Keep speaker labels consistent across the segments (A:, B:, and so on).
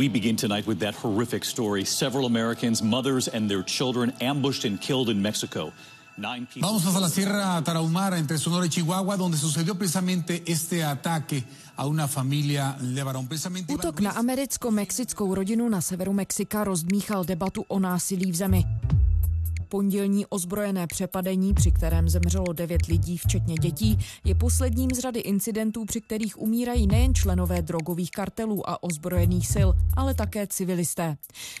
A: We begin tonight with that horrific story. Several Americans, mothers and their children, ambushed and killed in Mexico.
B: Vamos a la Sierra Tarahumara, entre Sonora y Chihuahua, donde sucedió precisamente este ataque a una familia Levarón. Precisamente
C: Útok na americko-mexickou rodinu na severu Mexika rozdmíchal debatu o násilí v zemi pondělní ozbrojené přepadení, při kterém zemřelo devět lidí, včetně dětí, je posledním z řady incidentů, při kterých umírají nejen členové drogových kartelů a ozbrojených sil, ale také civilisté.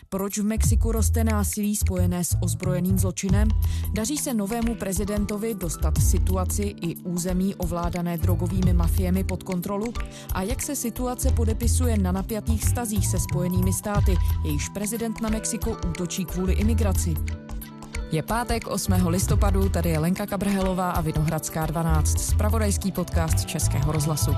C: Proč v Mexiku roste násilí spojené s ozbrojeným zločinem? Daří se novému prezidentovi dostat situaci i území ovládané drogovými mafiemi pod kontrolu? A jak se situace podepisuje na napjatých stazích se spojenými státy, jejíž prezident na Mexiko útočí kvůli imigraci? Je pátek 8. listopadu, tady je Lenka Kabrhelová a Vinohradská 12, spravodajský podcast Českého rozhlasu.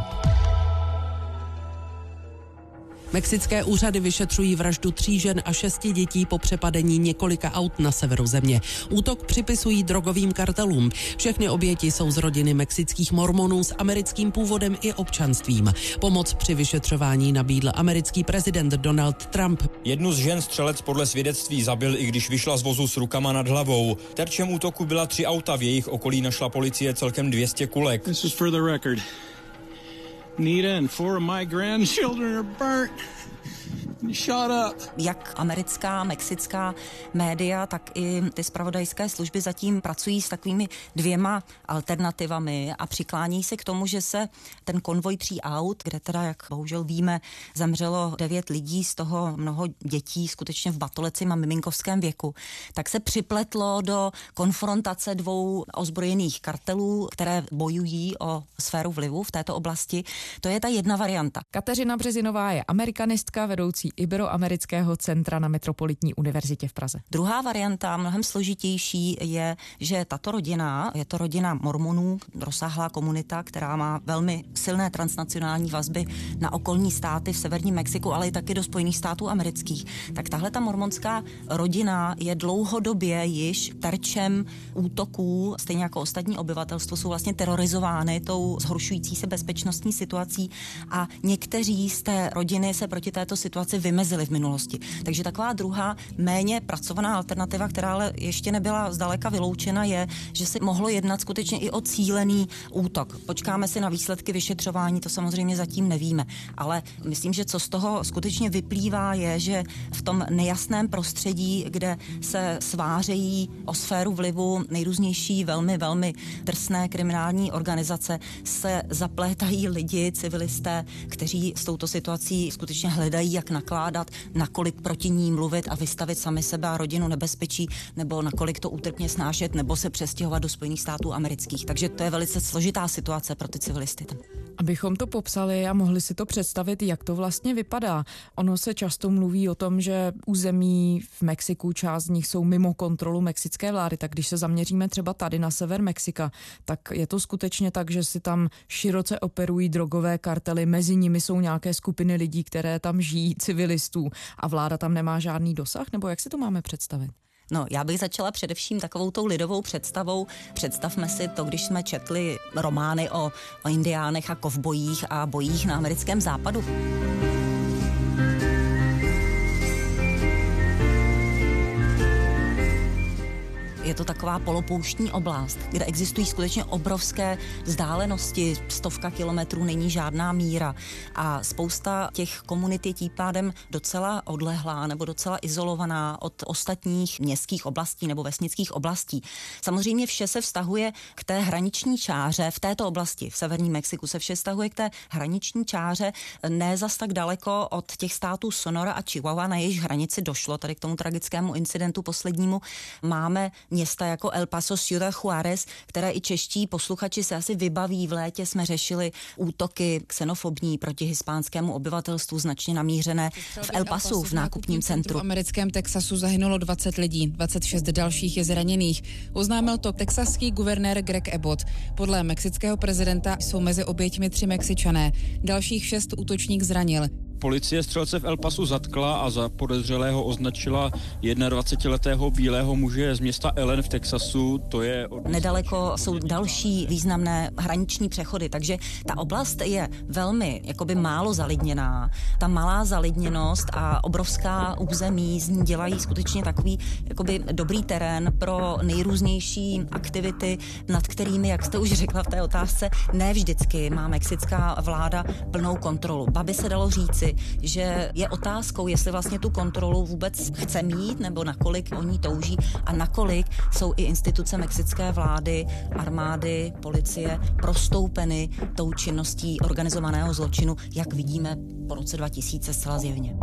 D: Mexické úřady vyšetřují vraždu tří žen a šesti dětí po přepadení několika aut na severu země. Útok připisují drogovým kartelům. Všechny oběti jsou z rodiny mexických mormonů s americkým původem i občanstvím. Pomoc při vyšetřování nabídl americký prezident Donald Trump.
E: Jednu z žen střelec podle svědectví zabil, i když vyšla z vozu s rukama nad hlavou. Terčem útoku byla tři auta, v jejich okolí našla policie celkem 200 kulek.
F: This is for the record. Nita and four of my grandchildren are burnt.
G: Jak americká, mexická média, tak i ty spravodajské služby zatím pracují s takovými dvěma alternativami a přiklání se k tomu, že se ten konvoj tří aut, kde teda, jak bohužel víme, zemřelo devět lidí, z toho mnoho dětí skutečně v batolecím a miminkovském věku, tak se připletlo do konfrontace dvou ozbrojených kartelů, které bojují o sféru vlivu v této oblasti. To je ta jedna varianta.
C: Kateřina Březinová je amerikanistka, vedoucí Iberoamerického centra na Metropolitní univerzitě v Praze.
G: Druhá varianta, mnohem složitější, je, že tato rodina, je to rodina mormonů, rozsáhlá komunita, která má velmi silné transnacionální vazby na okolní státy v severním Mexiku, ale i taky do Spojených států amerických. Tak tahle ta mormonská rodina je dlouhodobě již terčem útoků, stejně jako ostatní obyvatelstvo, jsou vlastně terorizovány tou zhoršující se bezpečnostní situací a někteří z té rodiny se proti této situaci vymezili v minulosti. Takže taková druhá, méně pracovaná alternativa, která ale ještě nebyla zdaleka vyloučena, je, že se mohlo jednat skutečně i o cílený útok. Počkáme si na výsledky vyšetřování, to samozřejmě zatím nevíme. Ale myslím, že co z toho skutečně vyplývá, je, že v tom nejasném prostředí, kde se svářejí o sféru vlivu nejrůznější velmi, velmi drsné kriminální organizace, se zaplétají lidi, civilisté, kteří s touto situací skutečně hledají, jak nakládat nakládat, nakolik proti ní mluvit a vystavit sami sebe a rodinu nebezpečí, nebo nakolik to útrpně snášet, nebo se přestěhovat do Spojených států amerických. Takže to je velice složitá situace pro ty civilisty.
C: Abychom to popsali a mohli si to představit, jak to vlastně vypadá. Ono se často mluví o tom, že území v Mexiku, část z nich jsou mimo kontrolu mexické vlády, tak když se zaměříme třeba tady na sever Mexika, tak je to skutečně tak, že si tam široce operují drogové kartely, mezi nimi jsou nějaké skupiny lidí, které tam žijí, civilistů a vláda tam nemá žádný dosah, nebo jak si to máme představit?
G: No, já bych začala především takovou tou lidovou představou. Představme si to, když jsme četli romány o, o indiánech a kovbojích a bojích na americkém západu. Je to taková polopouštní oblast, kde existují skutečně obrovské vzdálenosti, stovka kilometrů není žádná míra a spousta těch komunit je tím pádem docela odlehlá nebo docela izolovaná od ostatních městských oblastí nebo vesnických oblastí. Samozřejmě vše se vztahuje k té hraniční čáře v této oblasti, v severním Mexiku se vše vztahuje k té hraniční čáře, ne zas tak daleko od těch států Sonora a Chihuahua, na jejich hranici došlo tady k tomu tragickému incidentu poslednímu. Máme města jako El Paso, Ciudad Juárez, které i čeští posluchači se asi vybaví. V létě jsme řešili útoky xenofobní proti hispánskému obyvatelstvu, značně namířené v El Pasu, v nákupním centru.
H: V americkém Texasu zahynulo 20 lidí, 26 dalších je zraněných. Oznámil to texaský guvernér Greg Abbott. Podle mexického prezidenta jsou mezi oběťmi tři Mexičané. Dalších šest útočník zranil.
E: Policie střelce v El Pasu zatkla a za podezřelého označila 21-letého bílého muže z města Ellen v Texasu. To je...
G: Od... Nedaleko jsou další významné hraniční přechody, takže ta oblast je velmi jakoby málo zalidněná. Ta malá zalidněnost a obrovská území z ní dělají skutečně takový jakoby dobrý terén pro nejrůznější aktivity, nad kterými, jak jste už řekla v té otázce, ne vždycky má mexická vláda plnou kontrolu. Babi se dalo říci, že je otázkou, jestli vlastně tu kontrolu vůbec chce mít, nebo nakolik oni touží a nakolik jsou i instituce mexické vlády, armády, policie prostoupeny tou činností organizovaného zločinu, jak vidíme po roce 2000 zcela zjevně.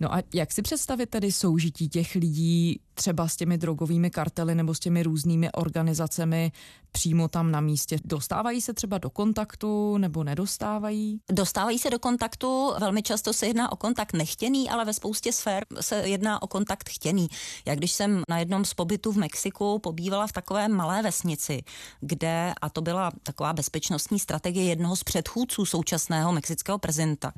C: No a jak si představit tedy soužití těch lidí třeba s těmi drogovými kartely nebo s těmi různými organizacemi přímo tam na místě. Dostávají se třeba do kontaktu nebo nedostávají?
G: Dostávají se do kontaktu, velmi často se jedná o kontakt nechtěný, ale ve spoustě sfér se jedná o kontakt chtěný. Jak když jsem na jednom z pobytů v Mexiku pobývala v takové malé vesnici, kde, a to byla taková bezpečnostní strategie jednoho z předchůdců současného mexického prezidenta,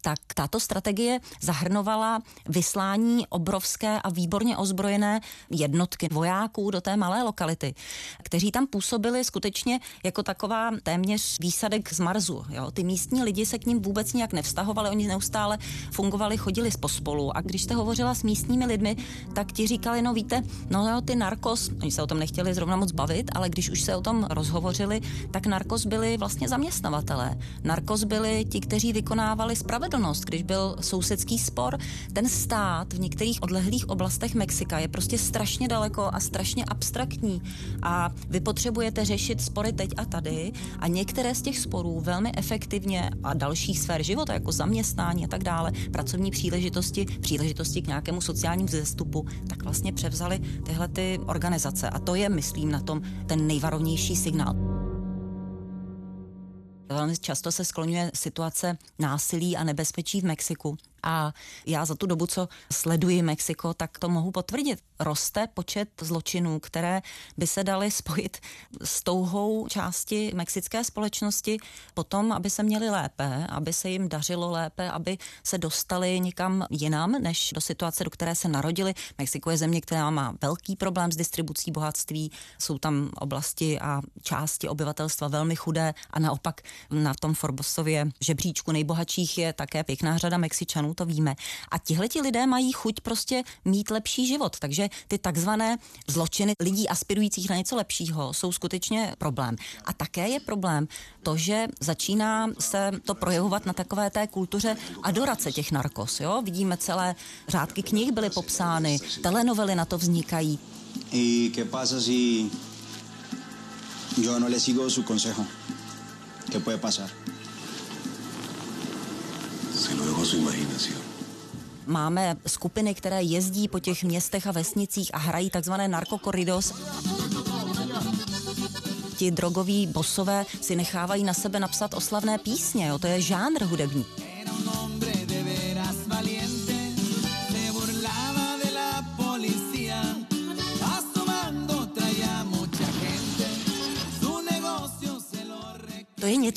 G: tak tato strategie zahrnovala vyslání obrovské a výborně ozbrojené jednotky vojáků do té malé lokality, kteří tam působili skutečně jako taková téměř výsadek z Marsu. Jo? Ty místní lidi se k ním vůbec nějak nevztahovali, oni neustále fungovali, chodili pospolu. A když jste hovořila s místními lidmi, tak ti říkali, no víte, no jo, ty narkos, oni se o tom nechtěli zrovna moc bavit, ale když už se o tom rozhovořili, tak narkos byli vlastně zaměstnavatelé. Narkos byli ti, kteří vykonávali spravedlnost, když byl sousedský spor. Ten stát v některých odlehlých oblastech Mexika je prostě strašně daleko a strašně abstraktní a vy potřebujete řešit spory teď a tady a některé z těch sporů velmi efektivně a dalších sfér života, jako zaměstnání a tak dále, pracovní příležitosti, příležitosti k nějakému sociálnímu vzestupu, tak vlastně převzali tyhle ty organizace. A to je, myslím, na tom ten nejvarovnější signál. Velmi často se skloňuje situace násilí a nebezpečí v Mexiku. A já za tu dobu, co sleduji Mexiko, tak to mohu potvrdit. Roste počet zločinů, které by se daly spojit s touhou části mexické společnosti potom, aby se měli lépe, aby se jim dařilo lépe, aby se dostali někam jinam, než do situace, do které se narodili. Mexiko je země, která má velký problém s distribucí bohatství, jsou tam oblasti a části obyvatelstva velmi chudé a naopak na tom Forbesově žebříčku nejbohatších je také pěkná řada Mexičanů, to víme. A tihleti lidé mají chuť prostě mít lepší život, takže ty takzvané zločiny lidí aspirujících na něco lepšího jsou skutečně problém. A také je problém to, že začíná se to projevovat na takové té kultuře adorace těch narkos. Jo? Vidíme celé řádky knih byly popsány, telenovely na to vznikají.
I: ¿Y pasa si yo no le sigo su consejo? ¿Qué puede pasar?
G: Su imaginación. Máme skupiny, které jezdí po těch městech a vesnicích a hrají takzvané narkokoridos ti drogoví bosové si nechávají na sebe napsat oslavné písně, jo, to je žánr hudební.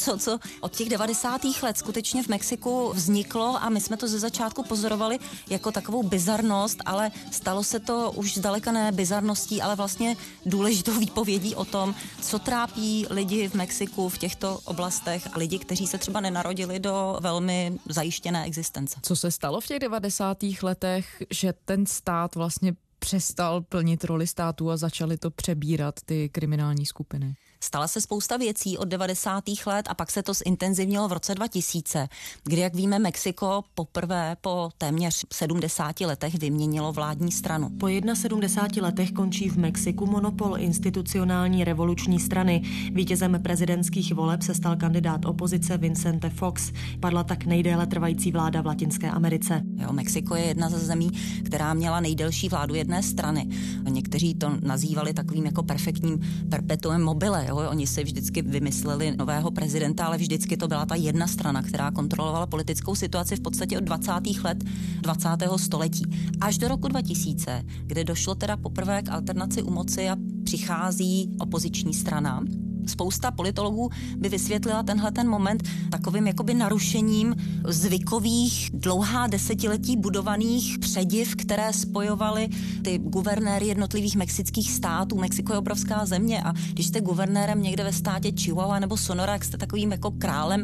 G: Něco, co od těch 90. let skutečně v Mexiku vzniklo a my jsme to ze začátku pozorovali jako takovou bizarnost, ale stalo se to už zdaleka ne bizarností, ale vlastně důležitou výpovědí o tom, co trápí lidi v Mexiku v těchto oblastech a lidi, kteří se třeba nenarodili do velmi zajištěné existence.
C: Co se stalo v těch 90. letech, že ten stát vlastně přestal plnit roli státu a začaly to přebírat ty kriminální skupiny?
G: Stala se spousta věcí od 90. let a pak se to zintenzivnilo v roce 2000, kdy, jak víme, Mexiko poprvé po téměř 70 letech vyměnilo vládní stranu.
J: Po 71 letech končí v Mexiku monopol institucionální revoluční strany. Vítězem prezidentských voleb se stal kandidát opozice Vincente Fox. Padla tak nejdéle trvající vláda v Latinské Americe.
G: Jo, Mexiko je jedna ze zemí, která měla nejdelší vládu jedné strany. Někteří to nazývali takovým jako perfektním perpetuem mobile. Jo? Jo? Oni si vždycky vymysleli nového prezidenta, ale vždycky to byla ta jedna strana, která kontrolovala politickou situaci v podstatě od 20. let 20. století. Až do roku 2000, kde došlo teda poprvé k alternaci u moci a přichází opoziční strana, Spousta politologů by vysvětlila tenhle ten moment takovým jakoby narušením zvykových dlouhá desetiletí budovaných přediv, které spojovaly ty guvernéry jednotlivých mexických států. Mexiko je obrovská země a když jste guvernérem někde ve státě Chihuahua nebo Sonora, jak jste takovým jako králem,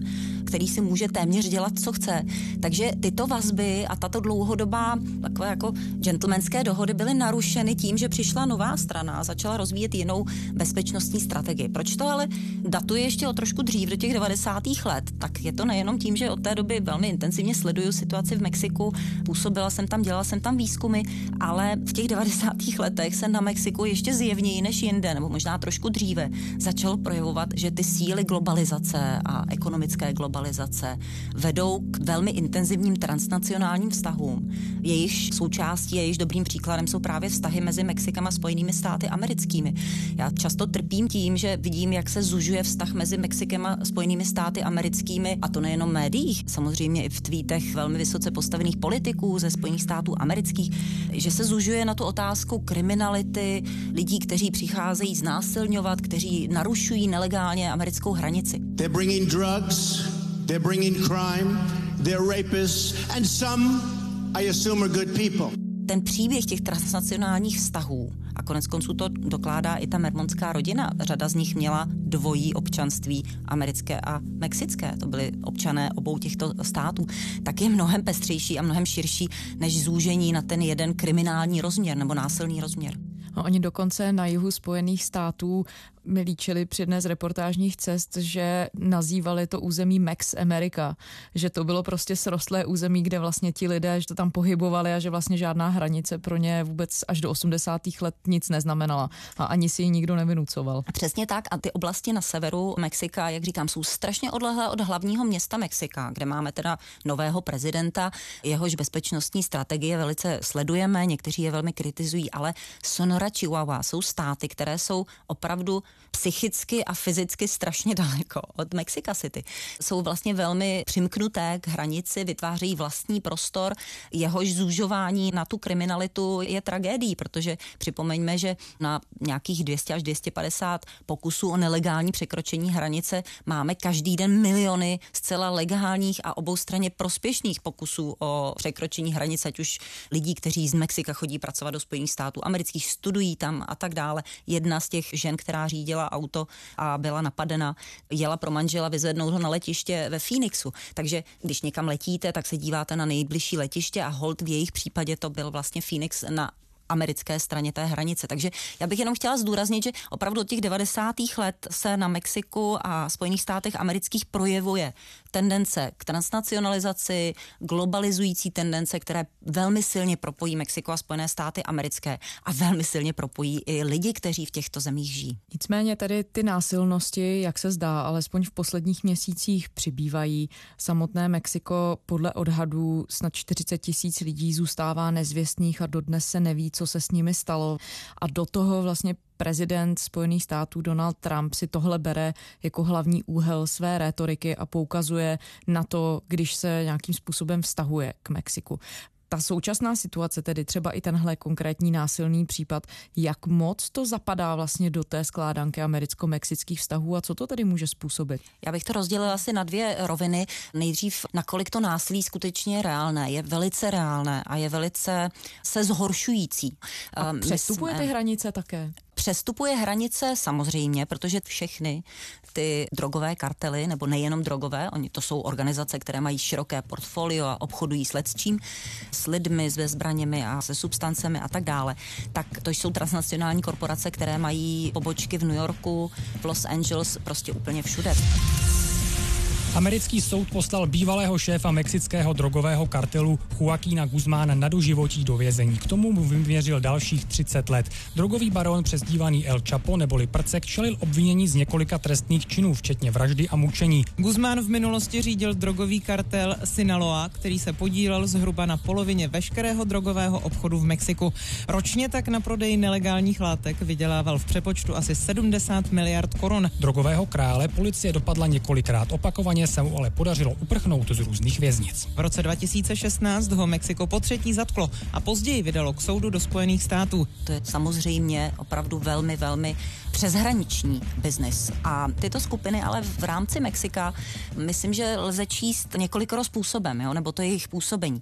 G: který si může téměř dělat, co chce. Takže tyto vazby a tato dlouhodobá takové jako gentlemanské dohody byly narušeny tím, že přišla nová strana a začala rozvíjet jinou bezpečnostní strategii. Proč to ale datuje ještě o trošku dřív do těch 90. let? Tak je to nejenom tím, že od té doby velmi intenzivně sleduju situaci v Mexiku, působila jsem tam, dělala jsem tam výzkumy, ale v těch 90. letech se na Mexiku ještě zjevněji než jinde, nebo možná trošku dříve, začalo projevovat, že ty síly globalizace a ekonomické globalizace vedou k velmi intenzivním transnacionálním vztahům. Jejich součástí a jejich dobrým příkladem jsou právě vztahy mezi Mexikem a Spojenými státy americkými. Já často trpím tím, že vidím, jak se zužuje vztah mezi Mexikem a Spojenými státy americkými, a to nejenom v médiích, samozřejmě i v tweetech velmi vysoce postavených politiků ze Spojených států amerických, že se zužuje na tu otázku kriminality, lidí, kteří přicházejí znásilňovat, kteří narušují nelegálně americkou hranici.
K: They're bringing drugs, they're bringing crime, they're rapists, and some, I assume, are good people.
G: Ten příběh těch transnacionálních vztahů a konec konců to dokládá i ta mermonská rodina. Řada z nich měla dvojí občanství, americké a mexické. To byly občané obou těchto států. Tak je mnohem pestřejší a mnohem širší než zúžení na ten jeden kriminální rozměr nebo násilný rozměr.
C: No, oni dokonce na jihu Spojených států mi líčili při z reportážních cest, že nazývali to území Max America, že to bylo prostě srostlé území, kde vlastně ti lidé, že to tam pohybovali a že vlastně žádná hranice pro ně vůbec až do 80. let nic neznamenala a ani si ji nikdo nevynucoval.
G: Přesně tak a ty oblasti na severu Mexika, jak říkám, jsou strašně odlehlé od hlavního města Mexika, kde máme teda nového prezidenta, jehož bezpečnostní strategie velice sledujeme, někteří je velmi kritizují, ale Sonora, Chihuahua jsou státy, které jsou opravdu psychicky a fyzicky strašně daleko od Mexico City. Jsou vlastně velmi přimknuté k hranici, vytvářejí vlastní prostor, jehož zúžování na tu kriminalitu je tragédií, protože připomeňme, že na nějakých 200 až 250 pokusů o nelegální překročení hranice máme každý den miliony zcela legálních a oboustranně prospěšných pokusů o překročení hranice, ať už lidí, kteří z Mexika chodí pracovat do Spojených států amerických, studují tam a tak dále. Jedna z těch žen, která řídí řídila auto a byla napadena, jela pro manžela vyzvednout ho na letiště ve Phoenixu. Takže když někam letíte, tak se díváte na nejbližší letiště a hold v jejich případě to byl vlastně Phoenix na americké straně té hranice. Takže já bych jenom chtěla zdůraznit, že opravdu od těch 90. let se na Mexiku a Spojených státech amerických projevuje tendence k transnacionalizaci, globalizující tendence, které velmi silně propojí Mexiko a Spojené státy americké a velmi silně propojí i lidi, kteří v těchto zemích žijí.
C: Nicméně tady ty násilnosti, jak se zdá, alespoň v posledních měsících přibývají. Samotné Mexiko podle odhadů snad 40 tisíc lidí zůstává nezvěstných a dodnes se neví, co se s nimi stalo. A do toho vlastně prezident Spojených států Donald Trump si tohle bere jako hlavní úhel své rétoriky a poukazuje na to, když se nějakým způsobem vztahuje k Mexiku ta současná situace, tedy třeba i tenhle konkrétní násilný případ, jak moc to zapadá vlastně do té skládanky americko-mexických vztahů a co to tedy může způsobit?
G: Já bych to rozdělila asi na dvě roviny. Nejdřív, nakolik to násilí skutečně je reálné. Je velice reálné a je velice se zhoršující.
C: A přestupuje ty hranice také?
G: Přestupuje hranice samozřejmě, protože všechny ty drogové kartely, nebo nejenom drogové, oni to jsou organizace, které mají široké portfolio a obchodují s lecčím, s lidmi, s zbraněmi a se substancemi a tak dále, tak to jsou transnacionální korporace, které mají pobočky v New Yorku, v Los Angeles, prostě úplně všude.
L: Americký soud poslal bývalého šéfa mexického drogového kartelu Joaquína Guzmána na doživotí do vězení. K tomu mu vyměřil dalších 30 let. Drogový baron přezdívaný El Chapo neboli Prcek čelil obvinění z několika trestných činů, včetně vraždy a mučení.
M: Guzmán v minulosti řídil drogový kartel Sinaloa, který se podílel zhruba na polovině veškerého drogového obchodu v Mexiku. Ročně tak na prodeji nelegálních látek vydělával v přepočtu asi 70 miliard korun.
L: Drogového krále policie dopadla několikrát opakovaně Následně se mu ale podařilo uprchnout z různých věznic.
M: V roce 2016 ho Mexiko po třetí zatklo a později vydalo k soudu do Spojených států.
G: To je samozřejmě opravdu velmi, velmi přeshraniční biznis. A tyto skupiny ale v rámci Mexika myslím, že lze číst několikoro způsobem, jo? nebo to je jejich působení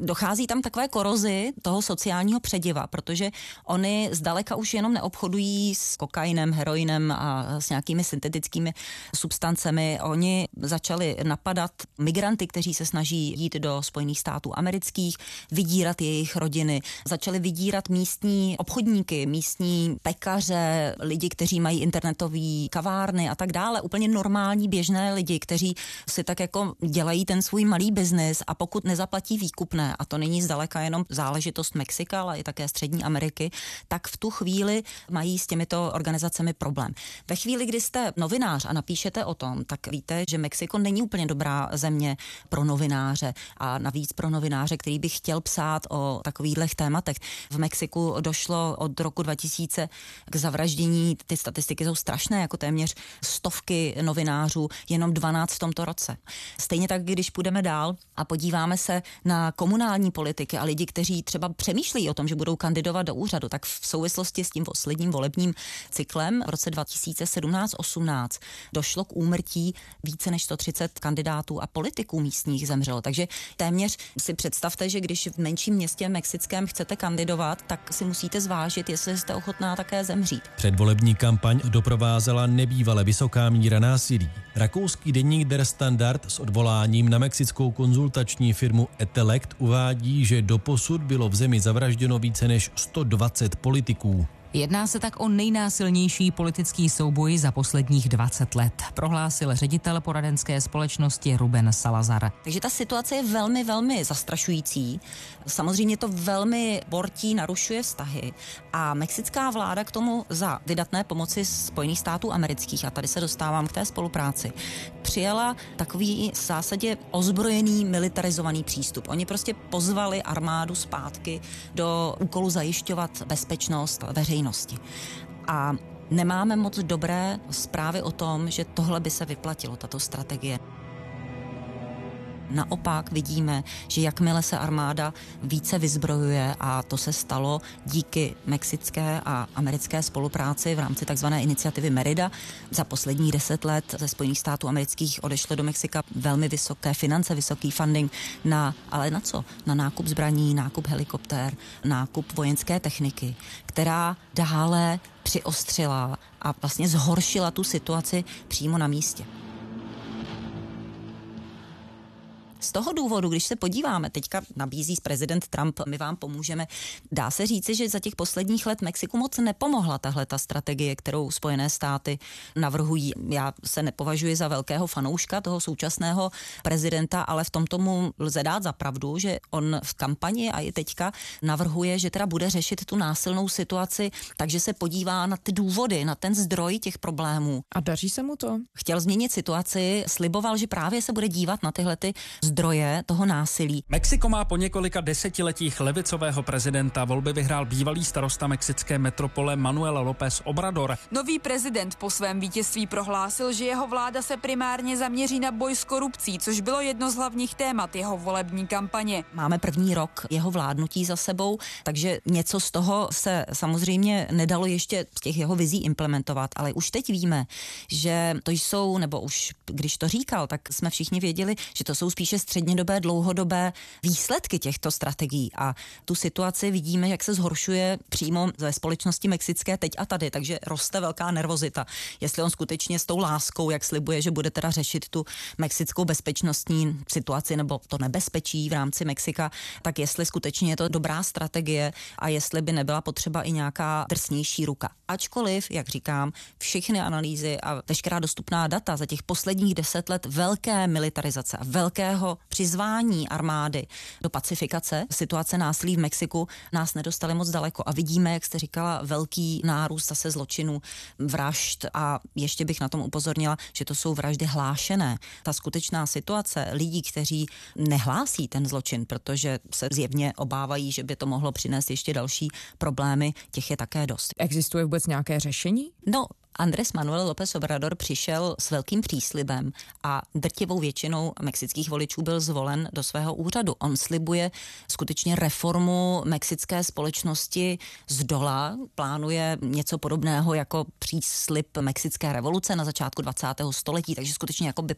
G: dochází tam takové korozy toho sociálního přediva, protože oni zdaleka už jenom neobchodují s kokainem, heroinem a s nějakými syntetickými substancemi. Oni začali napadat migranty, kteří se snaží jít do Spojených států amerických, vydírat jejich rodiny, začali vydírat místní obchodníky, místní pekaře, lidi, kteří mají internetové kavárny a tak dále. Úplně normální běžné lidi, kteří si tak jako dělají ten svůj malý biznis a pokud nezaplatí výkupné, a to není zdaleka jenom záležitost Mexika, ale i také Střední Ameriky, tak v tu chvíli mají s těmito organizacemi problém. Ve chvíli, kdy jste novinář a napíšete o tom, tak víte, že Mexiko není úplně dobrá země pro novináře a navíc pro novináře, který by chtěl psát o takovýchhle tématech. V Mexiku došlo od roku 2000 k zavraždění, ty statistiky jsou strašné, jako téměř stovky novinářů, jenom 12 v tomto roce. Stejně tak, když půjdeme dál a podíváme se na komunikaci komunální politiky a lidi, kteří třeba přemýšlejí o tom, že budou kandidovat do úřadu, tak v souvislosti s tím posledním volebním cyklem v roce 2017-18 došlo k úmrtí více než 130 kandidátů a politiků místních zemřelo. Takže téměř si představte, že když v menším městě mexickém chcete kandidovat, tak si musíte zvážit, jestli jste ochotná také zemřít.
N: Předvolební kampaň doprovázela nebývale vysoká míra násilí. Rakouský deník Der Standard s odvoláním na mexickou konzultační firmu Etelect uvádí, že doposud bylo v zemi zavražděno více než 120 politiků.
O: Jedná se tak o nejnásilnější politický souboj za posledních 20 let, prohlásil ředitel poradenské společnosti Ruben Salazar.
G: Takže ta situace je velmi, velmi zastrašující. Samozřejmě to velmi bortí, narušuje vztahy a mexická vláda k tomu za vydatné pomoci Spojených států amerických, a tady se dostávám k té spolupráci, přijala takový v zásadě ozbrojený, militarizovaný přístup. Oni prostě pozvali armádu zpátky do úkolu zajišťovat bezpečnost veřejnosti veřejnosti. A nemáme moc dobré zprávy o tom, že tohle by se vyplatilo, tato strategie. Naopak vidíme, že jakmile se armáda více vyzbrojuje, a to se stalo díky mexické a americké spolupráci v rámci tzv. iniciativy Merida, za poslední deset let ze Spojených států amerických odešlo do Mexika velmi vysoké finance, vysoký funding na, ale na co? Na nákup zbraní, nákup helikoptér, nákup vojenské techniky, která dále přiostřila a vlastně zhoršila tu situaci přímo na místě. Z toho důvodu, když se podíváme, teďka nabízí prezident Trump, my vám pomůžeme, dá se říci, že za těch posledních let Mexiku moc nepomohla tahle ta strategie, kterou Spojené státy navrhují. Já se nepovažuji za velkého fanouška toho současného prezidenta, ale v tom tomu lze dát za pravdu, že on v kampani a i teďka navrhuje, že teda bude řešit tu násilnou situaci, takže se podívá na ty důvody, na ten zdroj těch problémů.
C: A daří se mu to?
G: Chtěl změnit situaci, sliboval, že právě se bude dívat na tyhle ty zdroje toho násilí.
P: Mexiko má po několika desetiletích levicového prezidenta volby vyhrál bývalý starosta mexické metropole Manuel López Obrador.
Q: Nový prezident po svém vítězství prohlásil, že jeho vláda se primárně zaměří na boj s korupcí, což bylo jedno z hlavních témat jeho volební kampaně.
G: Máme první rok jeho vládnutí za sebou, takže něco z toho se samozřejmě nedalo ještě z těch jeho vizí implementovat, ale už teď víme, že to jsou, nebo už když to říkal, tak jsme všichni věděli, že to jsou spíše střednědobé, dlouhodobé výsledky těchto strategií. A tu situaci vidíme, jak se zhoršuje přímo ve společnosti mexické teď a tady, takže roste velká nervozita. Jestli on skutečně s tou láskou, jak slibuje, že bude teda řešit tu mexickou bezpečnostní situaci nebo to nebezpečí v rámci Mexika, tak jestli skutečně je to dobrá strategie a jestli by nebyla potřeba i nějaká drsnější ruka. Ačkoliv, jak říkám, všechny analýzy a veškerá dostupná data za těch posledních deset let velké militarizace a velkého přizvání armády do pacifikace situace násilí v Mexiku nás nedostali moc daleko a vidíme, jak jste říkala, velký nárůst zase zločinů, vražd a ještě bych na tom upozornila, že to jsou vraždy hlášené. Ta skutečná situace lidí, kteří nehlásí ten zločin, protože se zjevně obávají, že by to mohlo přinést ještě další problémy, těch je také dost.
C: Existuje vůbec nějaké řešení?
G: No, Andres Manuel López Obrador přišel s velkým příslibem a drtivou většinou mexických voličů byl zvolen do svého úřadu. On slibuje skutečně reformu mexické společnosti z dola, plánuje něco podobného jako příslib mexické revoluce na začátku 20. století, takže skutečně jako by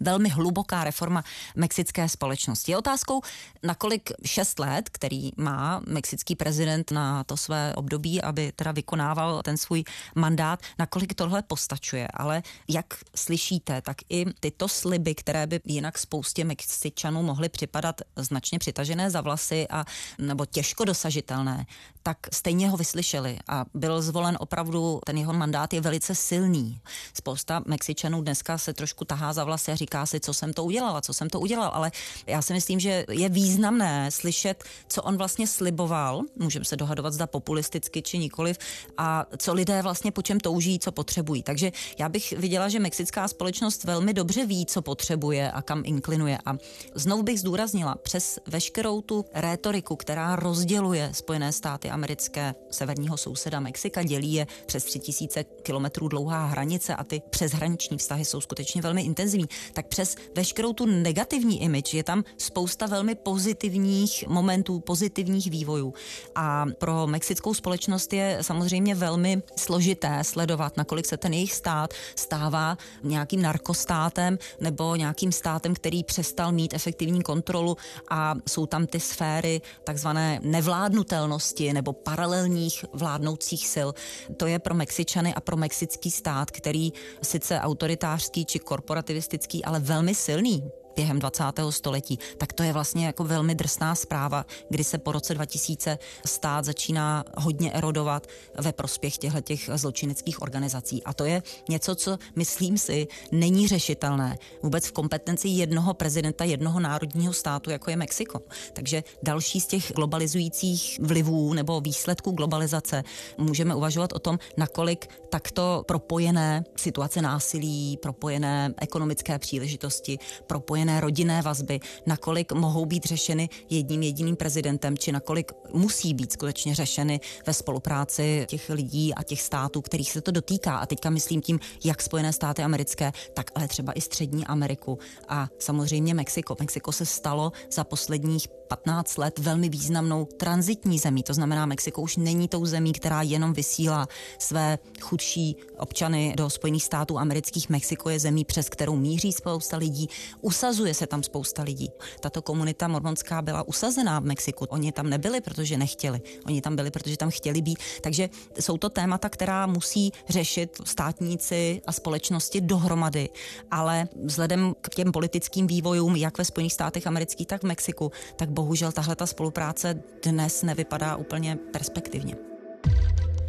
G: velmi hluboká reforma mexické společnosti. Je otázkou, nakolik šest let, který má mexický prezident na to své období, aby teda vykonával ten svůj mandát, nakolik tohle postačuje. Ale jak slyšíte, tak i tyto sliby, které by jinak spoustě Mexičanů mohly připadat značně přitažené za vlasy a nebo těžko dosažitelné, tak stejně ho vyslyšeli a byl zvolen opravdu, ten jeho mandát je velice silný. Spousta Mexičanů dneska se trošku tahá za vlasy a říká si, co jsem to udělala, co jsem to udělal, ale já si myslím, že je významné slyšet, co on vlastně sliboval, můžeme se dohadovat zda populisticky či nikoliv, a co lidé vlastně po čem touží, co potřebují. Takže já bych viděla, že mexická společnost velmi dobře ví, co potřebuje a kam inklinuje. A znovu bych zdůraznila, přes veškerou tu rétoriku, která rozděluje Spojené státy americké severního souseda Mexika, dělí je přes 3000 kilometrů dlouhá hranice a ty přeshraniční vztahy jsou skutečně velmi intenzivní, tak přes veškerou tu negativní image je tam spousta velmi pozitivních momentů, pozitivních vývojů. A pro mexickou společnost je samozřejmě velmi složité sledovat, nakolik se ten jejich stát stává nějakým narkostátem nebo nějakým státem, který přestal mít efektivní kontrolu a jsou tam ty sféry takzvané nevládnutelnosti nebo paralelních vládnoucích sil. To je pro Mexičany a pro mexický stát, který sice autoritářský či korporativistický, ale velmi silný během 20. století, tak to je vlastně jako velmi drsná zpráva, kdy se po roce 2000 stát začíná hodně erodovat ve prospěch těchto těch zločineckých organizací. A to je něco, co myslím si není řešitelné vůbec v kompetenci jednoho prezidenta jednoho národního státu, jako je Mexiko. Takže další z těch globalizujících vlivů nebo výsledků globalizace můžeme uvažovat o tom, nakolik takto propojené situace násilí, propojené ekonomické příležitosti, propojené propojené rodinné vazby, nakolik mohou být řešeny jedním jediným prezidentem, či nakolik musí být skutečně řešeny ve spolupráci těch lidí a těch států, kterých se to dotýká. A teďka myslím tím, jak Spojené státy americké, tak ale třeba i Střední Ameriku a samozřejmě Mexiko. Mexiko se stalo za posledních 15 let velmi významnou transitní zemí. To znamená, Mexiko už není tou zemí, která jenom vysílá své chudší občany do Spojených států amerických. Mexiko je zemí, přes kterou míří spousta lidí, usazuje se tam spousta lidí. Tato komunita mormonská byla usazená v Mexiku. Oni tam nebyli, protože nechtěli. Oni tam byli, protože tam chtěli být. Takže jsou to témata, která musí řešit státníci a společnosti dohromady. Ale vzhledem k těm politickým vývojům, jak ve Spojených státech amerických, tak v Mexiku, tak bohužel tahle ta spolupráce dnes nevypadá úplně perspektivně.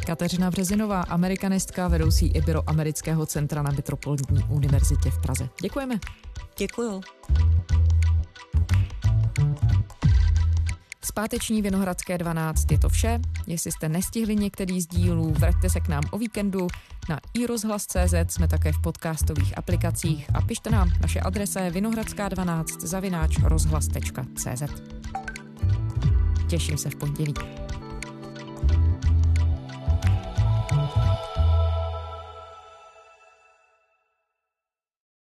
C: Kateřina Březinová, amerikanistka, vedoucí Iberoamerického centra na Metropolitní univerzitě v Praze. Děkujeme.
G: Děkuju.
C: Zpáteční Vinohradské 12 je to vše. Jestli jste nestihli některý z dílů, vraťte se k nám o víkendu. Na iRozhlas.cz jsme také v podcastových aplikacích a pište nám. Naše adresa je vinohradská12 zavináč rozhlas.cz Těším se v pondělí.